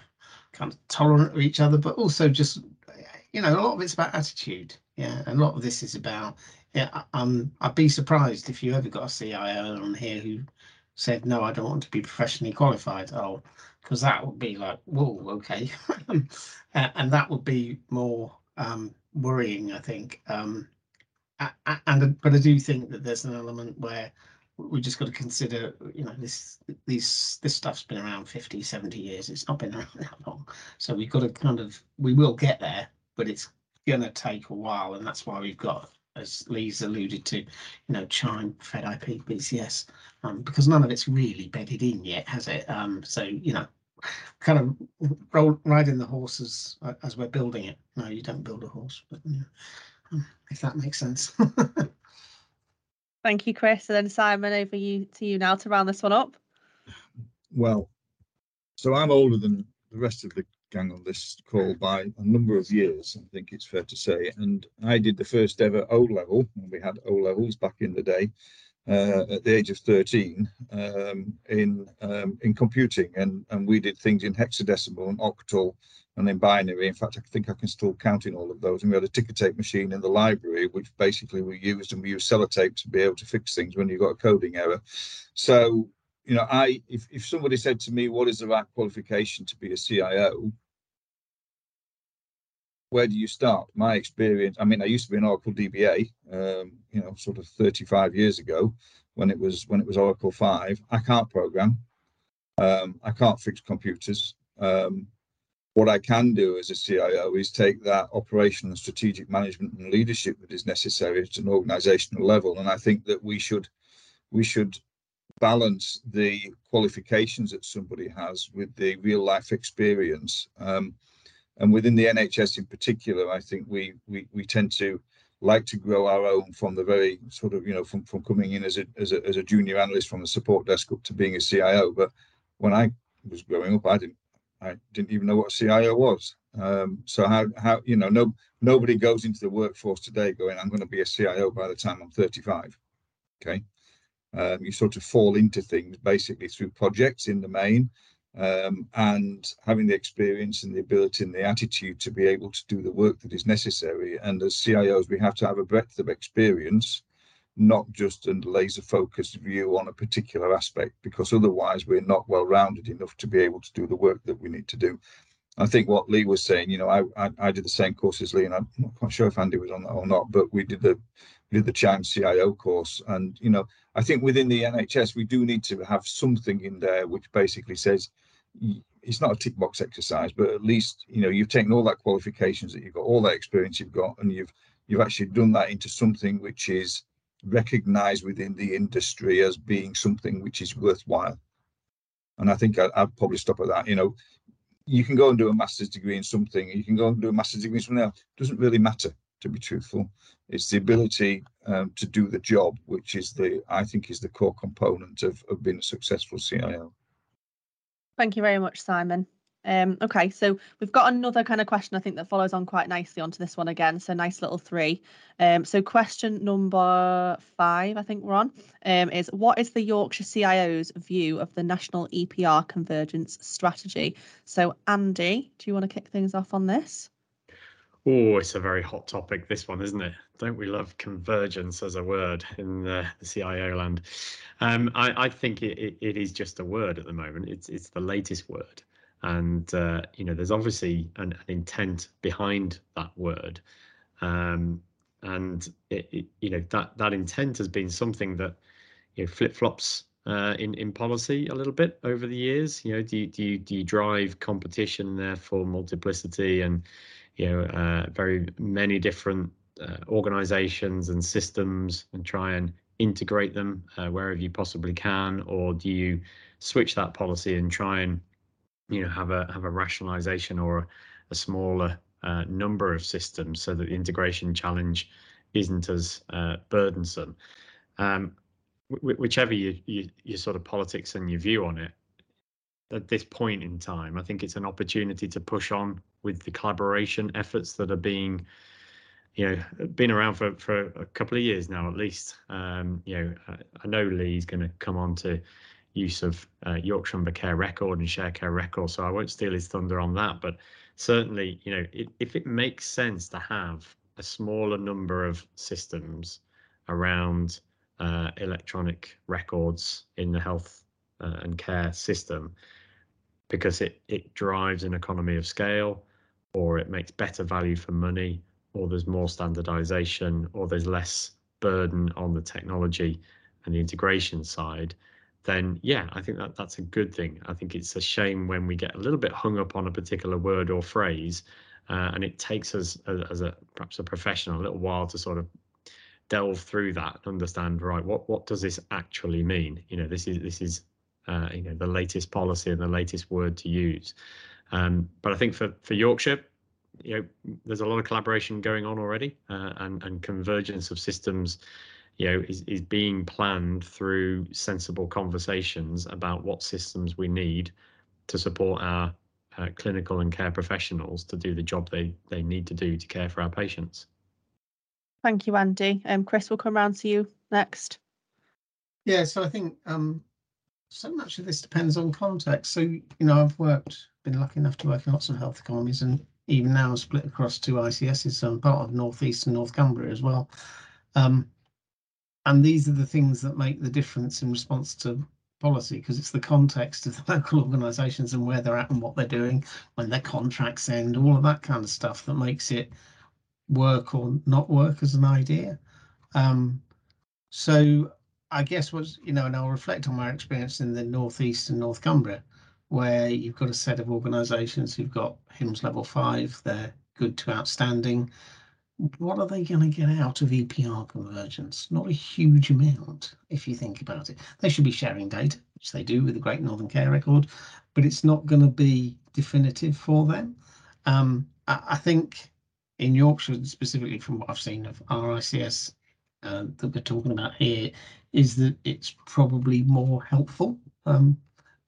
kind of tolerant of each other, but also just you know a lot of it's about attitude. Yeah, and a lot of this is about yeah. Um, I'd be surprised if you ever got a CIO on here who said no, I don't want to be professionally qualified. Oh, because that would be like whoa, okay, [laughs] and that would be more um, worrying, I think. Um, and but I do think that there's an element where we just got to consider you know this these this stuff's been around 50 70 years it's not been around [laughs] that long so we've got to kind of we will get there but it's going to take a while and that's why we've got as lee's alluded to you know chime fed ip bcs um, because none of it's really bedded in yet has it um, so you know kind of roll, riding the horses as we're building it no you don't build a horse but yeah, um, if that makes sense [laughs] Thank you, Chris. And then Simon, over you to you now to round this one up. Well, so I'm older than the rest of the gang on this call by a number of years, I think it's fair to say. And I did the first ever O level, when we had O levels back in the day, uh, at the age of 13 um, in um, in computing, and and we did things in hexadecimal and octal and in binary. In fact, I think I can still count in all of those. And we had a ticker tape machine in the library, which basically we used, and we used sellotape to be able to fix things when you got a coding error. So, you know, I if, if somebody said to me, what is the right qualification to be a CIO? Where do you start? My experience, I mean, I used to be an Oracle DBA, um, you know, sort of 35 years ago when it was when it was Oracle 5. I can't program. Um, I can't fix computers. Um, what I can do as a CIO is take that operational and strategic management and leadership that is necessary at an organizational level. And I think that we should we should balance the qualifications that somebody has with the real life experience. Um, and within the NHS in particular, I think we we we tend to like to grow our own from the very sort of you know from from coming in as a as a as a junior analyst from the support desk up to being a CIO. But when I was growing up, I didn't I didn't even know what a CIO was. Um, so how how you know no nobody goes into the workforce today going I'm going to be a CIO by the time I'm 35. Okay, um, you sort of fall into things basically through projects in the main, um, and having the experience and the ability and the attitude to be able to do the work that is necessary. And as CIOs, we have to have a breadth of experience not just a laser focused view on a particular aspect, because otherwise we're not well rounded enough to be able to do the work that we need to do. I think what Lee was saying, you know, I, I, I did the same course as Lee, and I'm not quite sure if Andy was on that or not, but we did the did the Chime CIO course, and you know, I think within the NHS we do need to have something in there which basically says it's not a tick box exercise, but at least you know you've taken all that qualifications that you've got, all that experience you've got, and you've you've actually done that into something which is recognized within the industry as being something which is worthwhile. And I think I, would probably stop at that. You know, you can go and do a master's degree in something, you can go and do a master's degree in something else. It doesn't really matter, to be truthful. It's the ability um, to do the job, which is the, I think, is the core component of, of being a successful CIO. Thank you very much, Simon. Um, okay, so we've got another kind of question I think that follows on quite nicely onto this one again. So nice little three. Um, so question number five, I think we're on, um, is what is the Yorkshire CIO's view of the national EPR convergence strategy? So Andy, do you want to kick things off on this? Oh, it's a very hot topic, this one, isn't it? Don't we love convergence as a word in the, the CIO land? Um, I, I, think it, it, it is just a word at the moment. It's it's the latest word and uh, you know there's obviously an, an, intent behind that word um, and it, it, you know that that intent has been something that you know flip-flops uh, in in policy a little bit over the years you know do you, do you, do you drive competition and therefore multiplicity and you know uh, very many different uh, organizations and systems and try and integrate them uh, wherever you possibly can or do you switch that policy and try and you know have a have a rationalization or a, a smaller uh, number of systems so that the integration challenge isn't as uh, burdensome. Um, whichever you, you, your sort of politics and your view on it, at this point in time, I think it's an opportunity to push on with the collaboration efforts that are being, you know, been around for, for a couple of years now at least. Um, you know, I, know Lee's going to come on to use of uh, Yorkshire Humber Care Record and Share Care Record, so I won't steal his thunder on that. But certainly, you know, it, if it makes sense to have a smaller number of systems around uh, electronic records in the health uh, and care system because it it drives an economy of scale or it makes better value for money or there's more standardization or there's less burden on the technology and the integration side then yeah i think that that's a good thing. I think it's a shame when we get a little bit hung up on a particular word or phrase uh, and it takes us as, as a perhaps a professional a little while to sort of delve through that and understand right what what does this actually mean? You know this is this is uh, you know the latest policy and the latest word to use um, but i think for for yorkshire you know there's a lot of collaboration going on already uh, and and convergence of systems you know is, is being planned through sensible conversations about what systems we need to support our uh, clinical and care professionals to do the job they they need to do to care for our patients Thank you, Andy. Um, Chris, will come round to you next. Yeah, so I think um, so much of this depends on context. So, you know, I've worked, been lucky enough to work in lots of health economies and even now I'm split across two ICSs, so I'm part of North East and North Cumbria as well. Um, and these are the things that make the difference in response to policy because it's the context of the [laughs] local organisations and where they're at and what they're doing, when their contracts end, all of that kind of stuff that makes it work or not work as an idea. Um, so I guess was you know, and I'll reflect on my experience in the northeast and North Cumbria, where you've got a set of organisations who've got HIMSS level five, they're good to outstanding. What are they going to get out of EPR convergence? Not a huge amount, if you think about it. They should be sharing data, which they do with the Great Northern Care Record, but it's not going to be definitive for them. Um, I, I think in Yorkshire, specifically from what I've seen of RICS uh, that we're talking about here, is that it's probably more helpful um,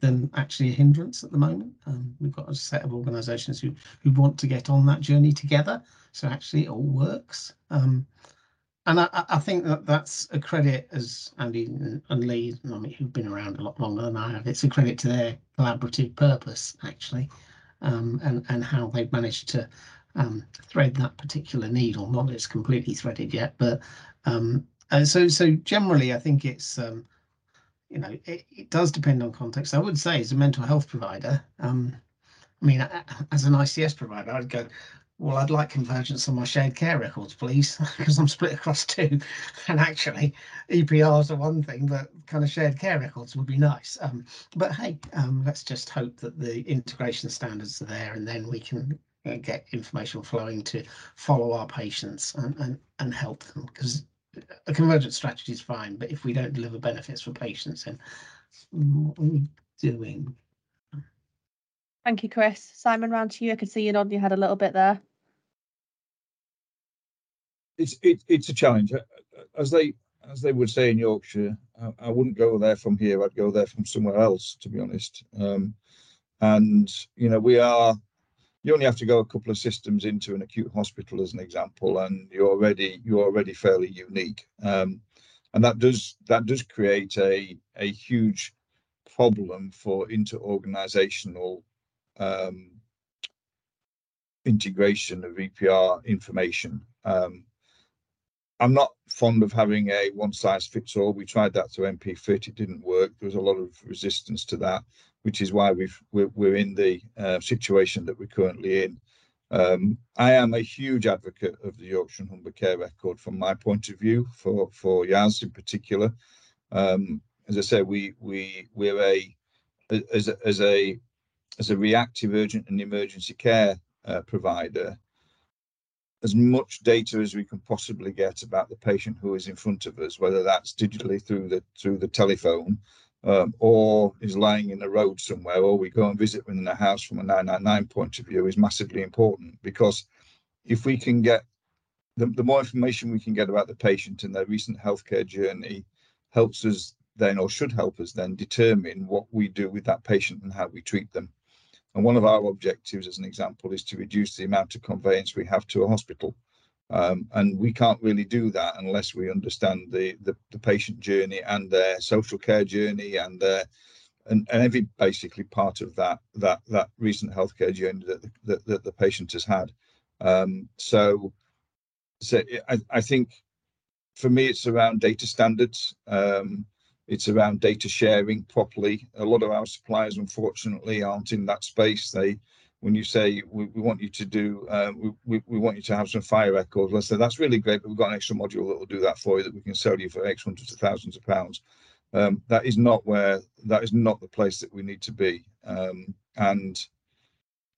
than actually a hindrance at the moment. Um, we've got a set of organisations who who want to get on that journey together, so actually it all works. Um, and I, I, think that that's a credit, as Andy and Lee, I mean, who've been around a lot longer than I have, it's a credit to their collaborative purpose, actually, um, and, and how they've managed to um, thread that particular needle. Not that it's completely threaded yet, but um, so so generally, I think it's um, you know it, it, does depend on context. I would say as a mental health provider, um, I mean, as an ICS provider, I'd go. Well, I'd like convergence on my shared care records, please, [laughs] because I'm split across two. And actually, EPRs are one thing, but kind of shared care records would be nice. Um, but hey, um, let's just hope that the integration standards are there, and then we can uh, get information flowing to follow our patients and, and, and help them because a convergent strategy is fine, but if we don't deliver benefits for patients, then what are we doing? Thank you, Chris. Simon, round to you. I can see you nodding your head a little bit there. It's it, it's a challenge, uh, as they as they would say in Yorkshire. I, I, wouldn't go there from here. I'd go there from somewhere else, to be honest. Um, and you know, we are you only have to go a couple of systems into an acute hospital as an example and you're already you're already fairly unique um, and that does that does create a a huge problem for inter-organizational um, integration of EPR information. Um, I'm not fond of having a one size fits all. We tried that to NPfIT, it didn't work. There was a lot of resistance to that which is why we've we're, we're in the uh, situation that we're currently in. Um, I am a huge advocate of the Yorkshire and Humber Care Record from my point of view for for YAS in particular. Um, as I said, we we we're a as a as a as a reactive, urgent, and emergency care uh, provider. As much data as we can possibly get about the patient who is in front of us, whether that's digitally through the through the telephone, um, or is lying in the road somewhere, or we go and visit them in a house from a 999 point of view is massively important because if we can get the, the more information we can get about the patient and their recent healthcare journey helps us then or should help us then determine what we do with that patient and how we treat them. And one of our objectives, as an example, is to reduce the amount of conveyance we have to a hospital. Um, and we can't really do that unless we understand the, the, the patient journey and their social care journey and their and, and every basically part of that that that recent healthcare journey that the, that, that the patient has had. Um, so, so I, I think for me it's around data standards. Um, it's around data sharing properly. A lot of our suppliers, unfortunately, aren't in that space. They, when you say we, we want you to do, uh, we, we want you to have some FHIR records, let's say that's really great, but we've got an extra module that will do that for you that we can sell you for X hundreds of thousands of pounds. Um, that is not where that is not the place that we need to be. Um, and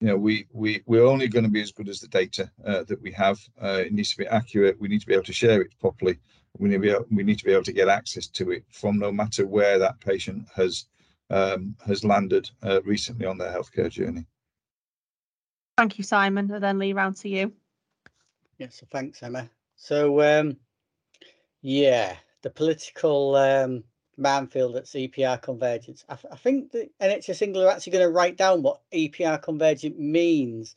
you know, we we we're only going to be as good as the data uh, that we have. Uh, it needs to be accurate. We need to be able to share it properly we need to be able, we need to be able to get access to it from no matter where that patient has um, has landed uh, recently on their healthcare journey. Thank you, Simon. And then Lee, round to you. Yeah, so thanks, Emma. So, um, yeah, the political um, minefield that's EPR convergence. I, I think the NHS England are actually going to write down what EPR convergence means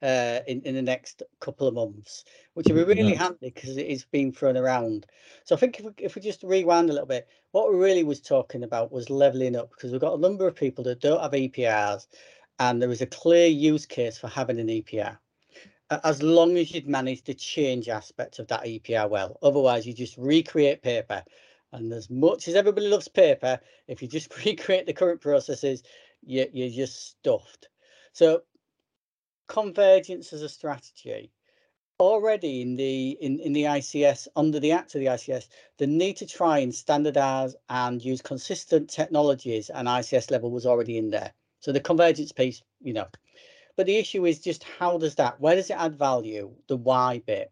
uh, in, in the next couple of months, which will be really yeah. handy because it is being thrown around. So I think if we, if we just rewind a little bit, what we really was talking about was leveling up because we've got a number of people that don't have EPRs and there is a clear use case for having an EPR. As long as you'd manage the change aspects of that EPR well, otherwise you just recreate paper. And as much as everybody loves paper, if you just [laughs] recreate the current processes, you, you're just stuffed. So convergence as a strategy already in the in, in the ICS under the act of the ICS the need to try and standardize and use consistent technologies and ICS level was already in there so the convergence piece you know but the issue is just how does that where does it add value the why bit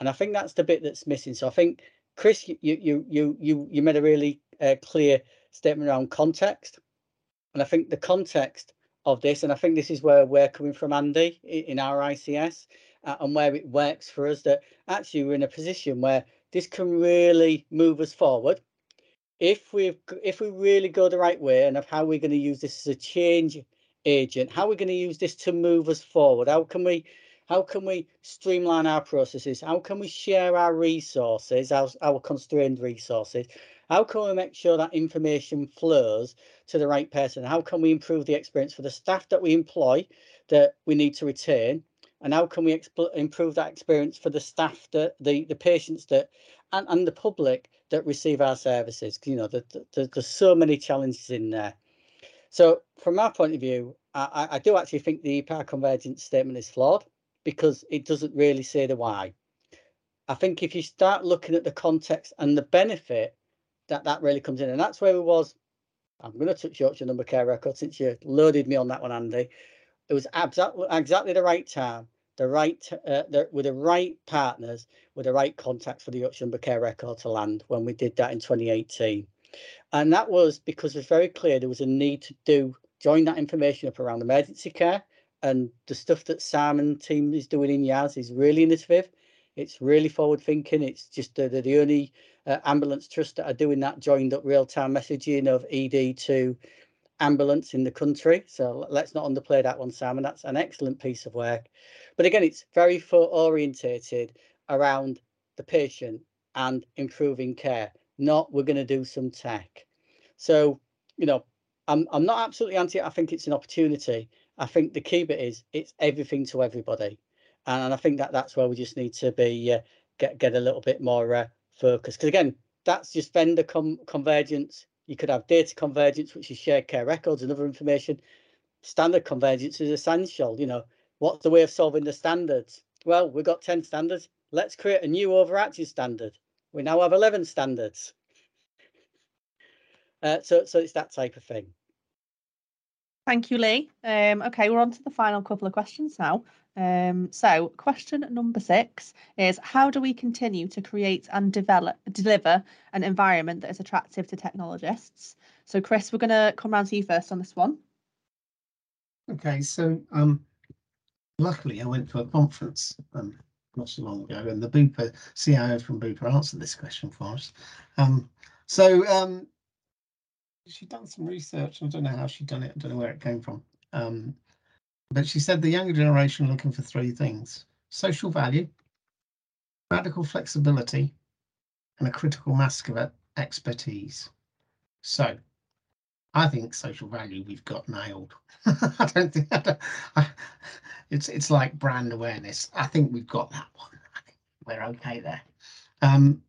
and I think that's the bit that's missing so I think Chris you you you you you made a really uh, clear statement around context and I think the context of this. And I think this is where we're coming from, Andy, in our ICS uh, and where it works for us that actually we're in a position where this can really move us forward. If we if we really go the right way and of how we're going to use this as a change agent, how we're going to use this to move us forward, how can we how can we streamline our processes? How can we share our resources, our, our constrained resources? How can we make sure that information flows to the right person? How can we improve the experience for the staff that we employ that we need to retain? And how can we improve that experience for the staff that the, the patients that and, and the public that receive our services? You know, the, the, there's so many challenges in there. So from our point of view, I, I do actually think the power convergence statement is flawed because it doesn't really say the why. I think if you start looking at the context and the benefit that that really comes in, and that's where it was. I'm going to touch Yorkshire Humber care record since you loaded me on that one, Andy. It was exactly the right time, the right uh, the, with the right partners, with the right contacts for the Humber care record to land when we did that in 2018, and that was because it was very clear there was a need to do join that information up around emergency care and the stuff that Simon team is doing in YAS is really innovative. It's really forward thinking. It's just the, the only uh, ambulance trust that are doing that joined up real time messaging of ED to ambulance in the country. So let's not underplay that one, Sam. And That's an excellent piece of work. But again, it's very orientated around the patient and improving care, not we're going to do some tech. So, you know, I'm, I'm not absolutely anti I think it's an opportunity. I think the key bit is it's everything to everybody. And I think that that's where we just need to be uh, get get a little bit more uh, focus. Because again, that's just vendor com- convergence. You could have data convergence, which is shared care records and other information. Standard convergence is essential. You know, what's the way of solving the standards? Well, we've got 10 standards. Let's create a new overarching standard. We now have 11 standards. Uh, so, so it's that type of thing. Thank you, Lee. Um, okay, we're on to the final couple of questions now. Um, so, question number six is How do we continue to create and develop, deliver an environment that is attractive to technologists? So, Chris, we're going to come round to you first on this one. Okay, so um, luckily I went to a conference um, not so long ago, and the Bupa CIO from Bupa answered this question for us. Um, so um, she'd done some research. I don't know how she'd done it. I don't know where it came from. Um, but she said the younger generation looking for three things: social value, radical flexibility, and a critical mass of expertise. So I think social value we've got nailed. [laughs] I don't think I don't, I, it's it's like brand awareness. I think we've got that one. We're okay there. Um,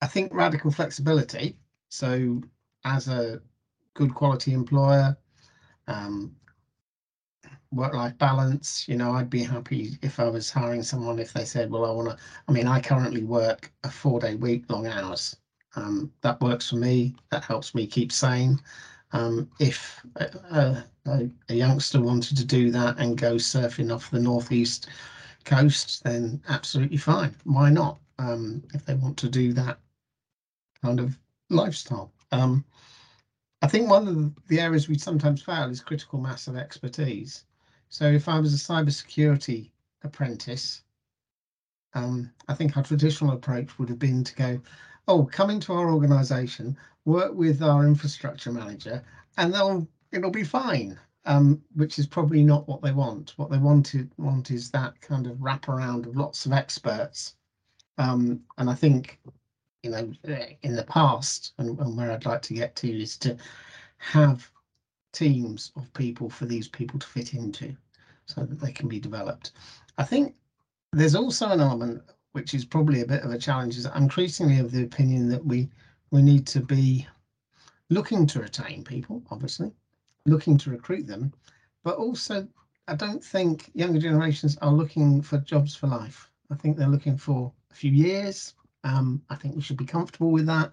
I think radical flexibility. So as a good quality employer, um, work-life balance, you know, I'd be happy if I was hiring someone if they said, well, I want to, I mean, I currently work a four-day week, long hours. Um, that works for me. That helps me keep sane. Um, if a, a, a, youngster wanted to do that and go surfing off the northeast coast, then absolutely fine. Why not? Um, if they want to do that kind of lifestyle. Um, I think one of the areas we sometimes fail is critical mass of expertise. So if I was a cybersecurity apprentice, um, I think our traditional approach would have been to go, oh, come into our organization, work with our infrastructure manager, and they'll it'll be fine. Um, which is probably not what they want. What they want wanted want is that kind of wraparound of lots of experts. Um, and I think, you know, in the past, and, and where I'd like to get to is to have teams of people for these people to fit into so that they can be developed. I think there's also an element which is probably a bit of a challenge, is I'm increasingly of the opinion that we we need to be looking to retain people, obviously, looking to recruit them, but also I don't think younger generations are looking for jobs for life. I think they're looking for a few years. Um, I think we should be comfortable with that.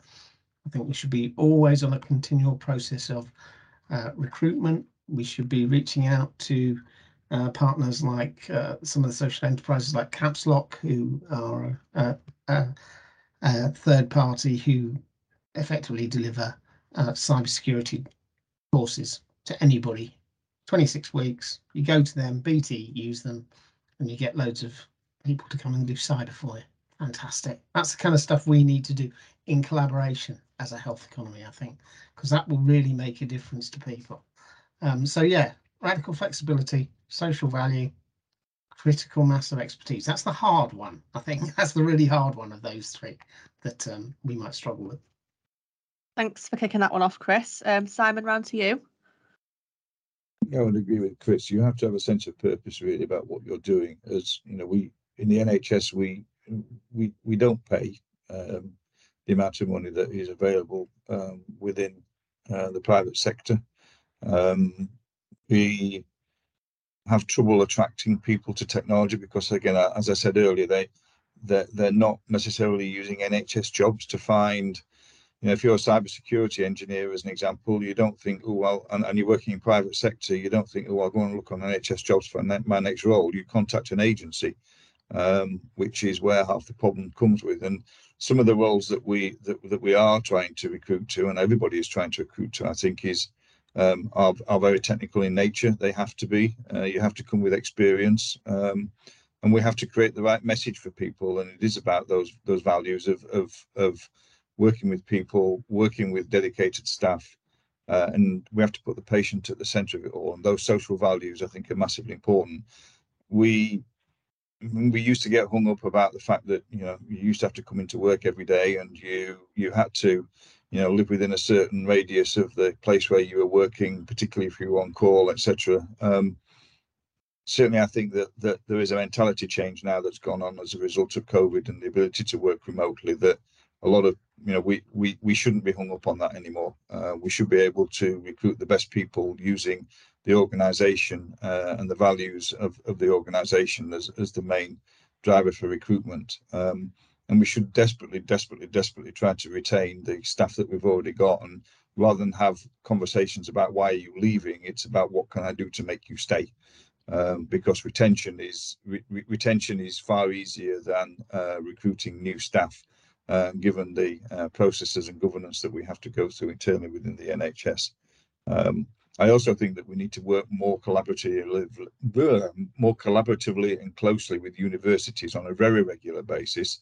I think we should be always on a continual process of uh, recruitment. We should be reaching out to uh, partners like uh, some of the social enterprises like Caps Lock, who are a, a, a third party who effectively deliver uh, cybersecurity courses to anybody. 26 weeks, you go to them, BT use them, and you get loads of people to come and do cyber for you. Fantastic. That's the kind of stuff we need to do in collaboration as a health economy, I think, because that will really make a difference to people. Um, so yeah, radical flexibility, social value, critical mass of expertise. That's the hard one. I think [laughs] that's the really hard one of those three that um, we might struggle with. Thanks for kicking that one off, Chris. Um, Simon, round to you. Yeah, I would agree with Chris. You have to have a sense of purpose really about what you're doing. As you know, we in the NHS we we we don't pay um, the amount of money that is available um, within uh, the private sector. Um, we have trouble attracting people to technology because again as i said earlier they they're, they're not necessarily using nhs jobs to find you know if you're a cybersecurity engineer as an example you don't think oh well and, and you're working in private sector you don't think oh i'll go and look on nhs jobs for my next role you contact an agency um, which is where half the problem comes with and some of the roles that we that, that we are trying to recruit to and everybody is trying to recruit to i think is um, are, are very technical in nature. They have to be. Uh, you have to come with experience, um, and we have to create the right message for people. And it is about those those values of of of working with people, working with dedicated staff, uh, and we have to put the patient at the centre of it all. And those social values, I think, are massively important. We we used to get hung up about the fact that you know you used to have to come into work every day and you you had to you know live within a certain radius of the place where you were working particularly if you were on call etc um, certainly i think that that there is a mentality change now that's gone on as a result of covid and the ability to work remotely that a lot of you know we we, we shouldn't be hung up on that anymore uh, we should be able to recruit the best people using the organization uh, and the values of, of the organization as, as the main driver for recruitment um, and we should desperately, desperately, desperately try to retain the staff that we've already got. And rather than have conversations about why are you leaving, it's about what can I do to make you stay. Um, because retention is re retention is far easier than uh, recruiting new staff, uh, given the uh, processes and governance that we have to go through internally within the NHS. Um, I also think that we need to work more collaboratively, more collaboratively and closely with universities on a very regular basis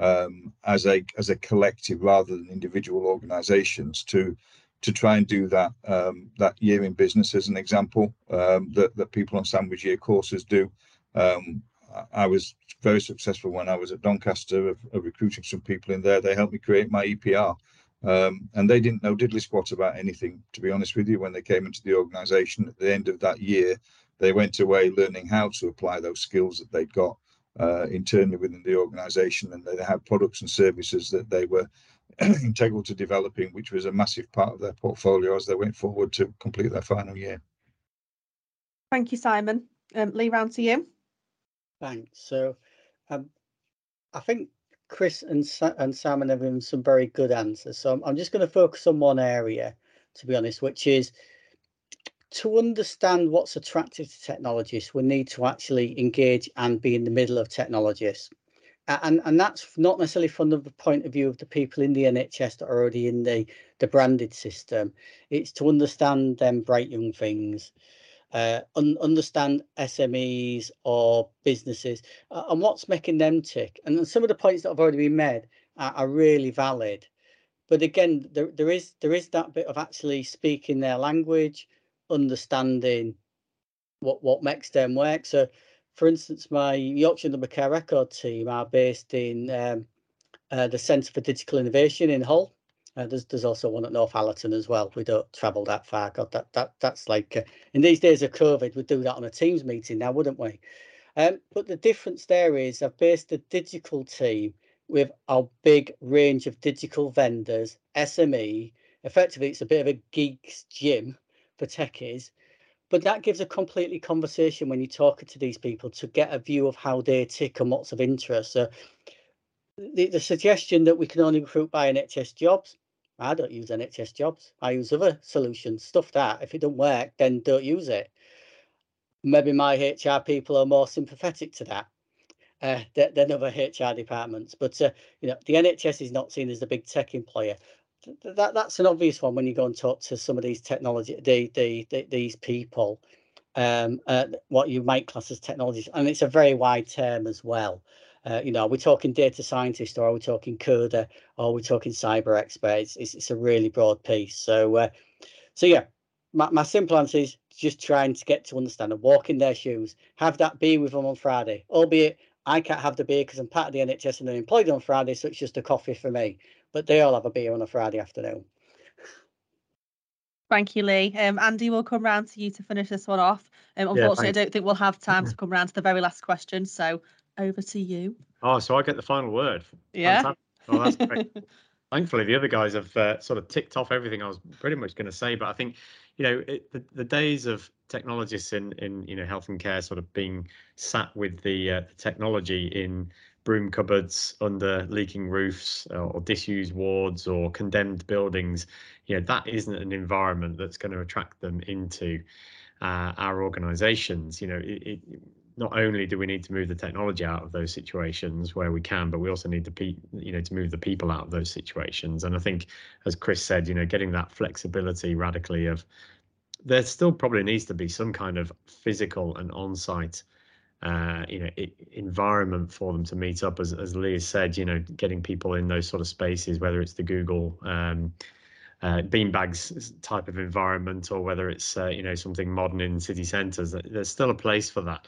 um, as a as a collective rather than individual organisations to to try and do that um, that year in business as an example um, that that people on sandwich year courses do. I was very successful when I was at Doncaster of, of recruiting some people in there. They helped me create my EPR. Um, and they didn't know diddly squat about anything, to be honest with you, when they came into the organisation at the end of that year. They went away learning how to apply those skills that they'd got uh, internally within the organisation, and they had products and services that they were [clears throat] integral to developing, which was a massive part of their portfolio as they went forward to complete their final year. Thank you, Simon. Um, Lee, round to you. Thanks. So, um, I think Chris and Sa- and Simon have given some very good answers. So I'm, I'm just going to focus on one area, to be honest, which is to understand what's attractive to technologists. We need to actually engage and be in the middle of technologists, and and that's not necessarily from the point of view of the people in the NHS that are already in the the branded system. It's to understand them bright young things uh, un- understand SMEs or businesses uh, and what's making them tick. And some of the points that have already been made are, are really valid. But again, there, there is there is that bit of actually speaking their language, understanding what what makes them work. So, for instance, my Yorkshire Humber Care Record team are based in um, uh, the Centre for Digital Innovation in Hull. Uh, there's there's also one at Northallerton as well. We don't travel that far. God, that that that's like uh, in these days of COVID, we'd do that on a Teams meeting now, wouldn't we? Um, but the difference there is I've based a digital team with our big range of digital vendors, SME. Effectively, it's a bit of a geeks gym for techies, but that gives a completely conversation when you're talking to these people to get a view of how they tick and what's of interest. So the, the suggestion that we can only recruit by NHS jobs, I don't use NHS jobs. I use other solutions. Stuff that if it don't work, then don't use it. Maybe my HR people are more sympathetic to that uh, than, other HR departments. But uh, you know, the NHS is not seen as a big tech employer. That that's an obvious one when you go and talk to some of these technology, the, the, the these people, um, uh, what you might class as technologies, and it's a very wide term as well. Uh, you know, are we talking data scientist or are we talking coder or are we talking cyber experts? It's, it's a really broad piece. So, uh, so yeah, my, my simple answer is just trying to get to understand and walk in their shoes, have that beer with them on Friday, albeit I can't have the beer because I'm part of the NHS and I'm employed on Friday, so it's just a coffee for me. But they all have a beer on a Friday afternoon. Thank you, Lee. Um, Andy, we'll come round to you to finish this one off. Um, unfortunately, yeah, I don't think we'll have time to [laughs] come round to the very last question. So over to you. Oh, so I get the final word. Yeah. Oh, that's great. [laughs] Thankfully, the other guys have uh, sort of ticked off everything I was pretty much going to say. But I think, you know, it, the, the days of technologists in in you know health and care sort of being sat with the, uh, the technology in broom cupboards under leaking roofs or, or disused wards or condemned buildings, you know, that isn't an environment that's going to attract them into uh, our organisations. You know, it, it not only do we need to move the technology out of those situations where we can, but we also need to pe- you know to move the people out of those situations. And I think, as Chris said, you know, getting that flexibility radically of there still probably needs to be some kind of physical and on-site uh, you know environment for them to meet up as, as Lee said you know getting people in those sort of spaces whether it's the Google um, uh, beanbags type of environment or whether it's uh, you know something modern in city centres there's still a place for that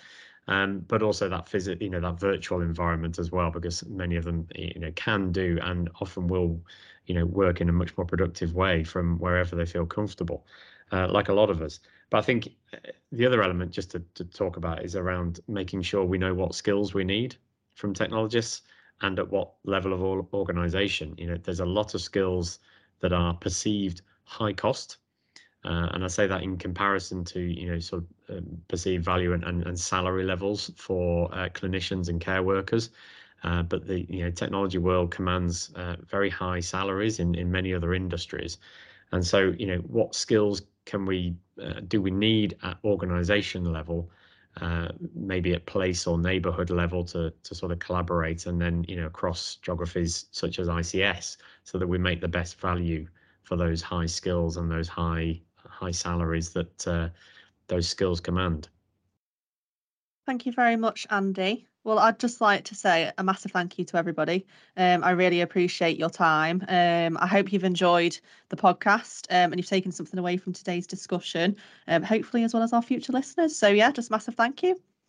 um, but also that physical, you know, that virtual environment as well, because many of them, you know, can do and often will, you know, work in a much more productive way from wherever they feel comfortable, uh, like a lot of us. But I think uh, the other element just to, to talk about is around making sure we know what skills we need from technologists and at what level of organization. You know, there's a lot of skills that are perceived high cost uh, and I say that in comparison to you know sort of um, perceived value and, and, and, salary levels for uh, clinicians and care workers. Uh, but the you know technology world commands uh, very high salaries in, in many other industries, and so you know what skills can we uh, do we need at organisation level, uh, maybe at place or neighbourhood level to to sort of collaborate, and then you know across geographies such as ICS, so that we make the best value for those high skills and those high high salaries that uh, those skills command. Thank you very much, Andy. Well, I'd just like to say a massive thank you to everybody. Um, I really appreciate your time. Um, I hope you've enjoyed the podcast um, and you've taken something away from today's discussion, um, hopefully, as well as our future listeners. So, yeah, just massive thank you.